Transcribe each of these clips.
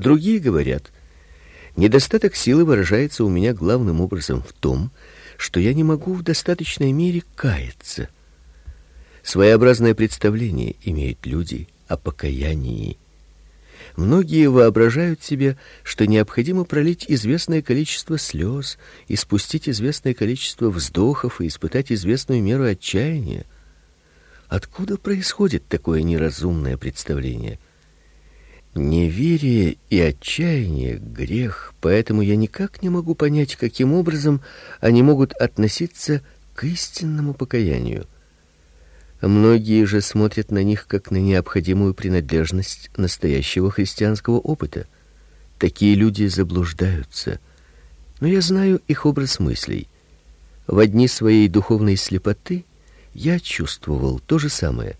Другие говорят: недостаток силы выражается у меня главным образом в том, что я не могу в достаточной мере каяться. Своеобразное представление имеют люди о покаянии. Многие воображают себе, что необходимо пролить известное количество слез, испустить известное количество вздохов и испытать известную меру отчаяния. Откуда происходит такое неразумное представление? Неверие и отчаяние грех, поэтому я никак не могу понять, каким образом они могут относиться к истинному покаянию. Многие же смотрят на них как на необходимую принадлежность настоящего христианского опыта. Такие люди заблуждаются. Но я знаю их образ мыслей. В дни своей духовной слепоты я чувствовал то же самое.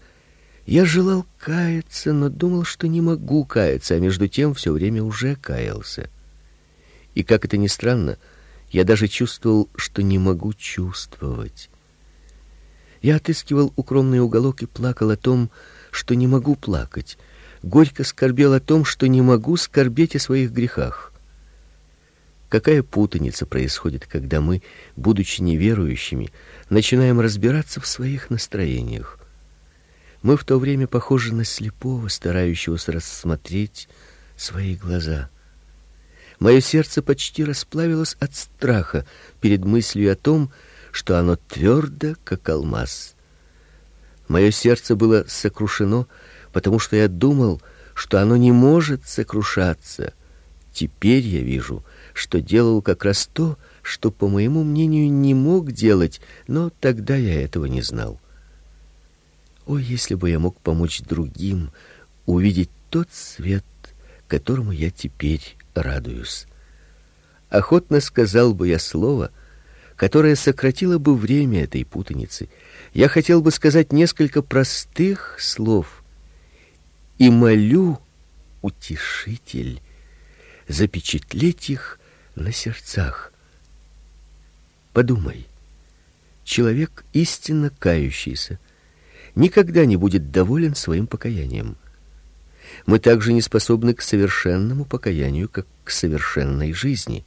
Я желал каяться, но думал, что не могу каяться, а между тем все время уже каялся. И как это ни странно, я даже чувствовал, что не могу чувствовать. Я отыскивал укромный уголок и плакал о том, что не могу плакать. Горько скорбел о том, что не могу скорбеть о своих грехах. Какая путаница происходит, когда мы, будучи неверующими, начинаем разбираться в своих настроениях. Мы в то время похожи на слепого, старающегося рассмотреть свои глаза. Мое сердце почти расплавилось от страха перед мыслью о том, что оно твердо, как алмаз. Мое сердце было сокрушено, потому что я думал, что оно не может сокрушаться. Теперь я вижу, что делал как раз то, что, по моему мнению, не мог делать, но тогда я этого не знал. О, если бы я мог помочь другим увидеть тот свет, которому я теперь радуюсь. Охотно сказал бы я слово, которое сократило бы время этой путаницы. Я хотел бы сказать несколько простых слов. И молю, утешитель, запечатлеть их на сердцах. Подумай. Человек истинно кающийся никогда не будет доволен своим покаянием. Мы также не способны к совершенному покаянию, как к совершенной жизни.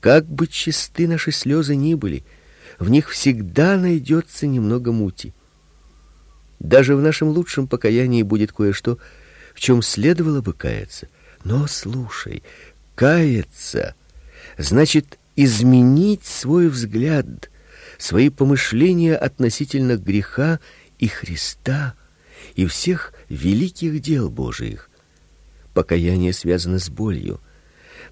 Как бы чисты наши слезы ни были, в них всегда найдется немного мути. Даже в нашем лучшем покаянии будет кое-что, в чем следовало бы каяться. Но слушай, каяться значит изменить свой взгляд, свои помышления относительно греха и Христа и всех великих дел Божиих. Покаяние связано с болью,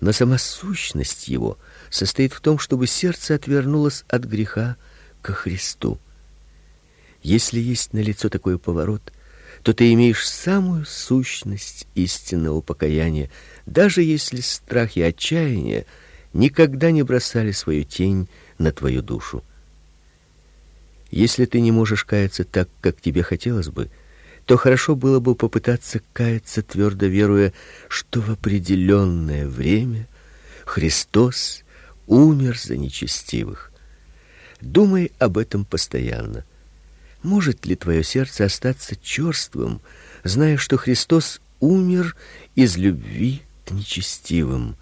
но сама сущность его состоит в том, чтобы сердце отвернулось от греха к Христу. Если есть на лицо такой поворот, то ты имеешь самую сущность истинного покаяния, даже если страх и отчаяние никогда не бросали свою тень на твою душу. Если ты не можешь каяться так, как тебе хотелось бы, то хорошо было бы попытаться каяться, твердо веруя, что в определенное время Христос умер за нечестивых. Думай об этом постоянно. Может ли твое сердце остаться черствым, зная, что Христос умер из любви к нечестивым?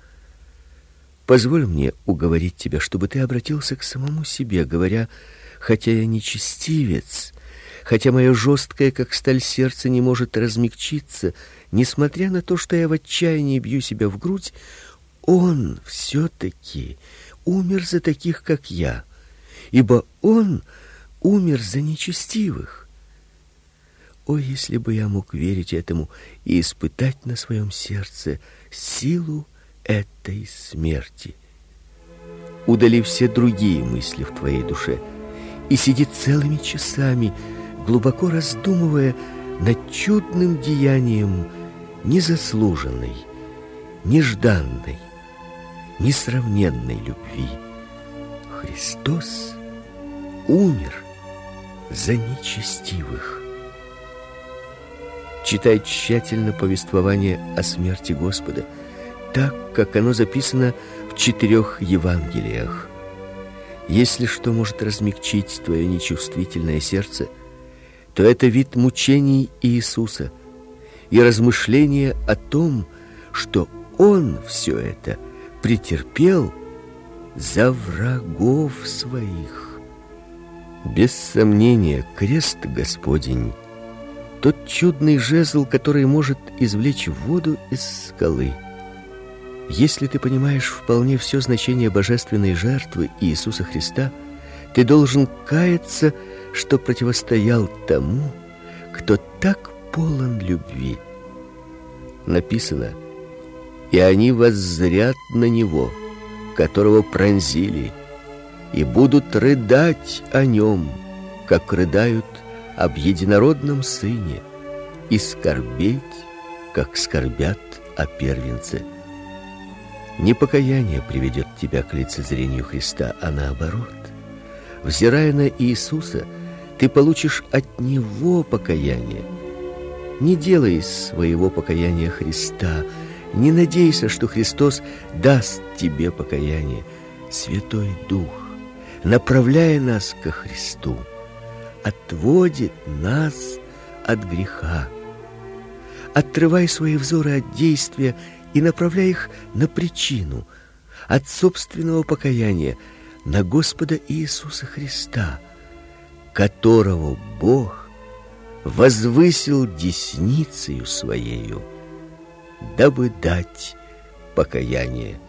Позволь мне уговорить тебя, чтобы ты обратился к самому себе, говоря: "Хотя я нечестивец, хотя мое жесткое, как сталь сердце не может размягчиться, несмотря на то, что я в отчаянии бью себя в грудь, он все таки умер за таких, как я, ибо он умер за нечестивых. О, если бы я мог верить этому и испытать на своем сердце силу этой смерти. Удали все другие мысли в твоей душе и сиди целыми часами, глубоко раздумывая над чудным деянием незаслуженной, нежданной, несравненной любви. Христос умер за нечестивых. Читай тщательно повествование о смерти Господа, так, как оно записано в четырех Евангелиях. Если что может размягчить твое нечувствительное сердце, то это вид мучений Иисуса и размышление о том, что он все это претерпел за врагов своих. Без сомнения, крест Господень тот чудный жезл, который может извлечь воду из скалы. Если ты понимаешь вполне все значение божественной жертвы Иисуса Христа, ты должен каяться, что противостоял тому, кто так полон любви. Написано: "И они воззрят на него, которого пронзили, и будут рыдать о нем, как рыдают об единородном сыне, и скорбеть, как скорбят о первенце". Не покаяние приведет тебя к лицезрению Христа, а наоборот. Взирая на Иисуса, ты получишь от Него покаяние. Не делай из своего покаяния Христа, не надейся, что Христос даст тебе покаяние. Святой Дух, направляя нас ко Христу, отводит нас от греха. Отрывай свои взоры от действия и направляй их на причину, от собственного покаяния на Господа Иисуса Христа, которого Бог возвысил десницею своею, дабы дать покаяние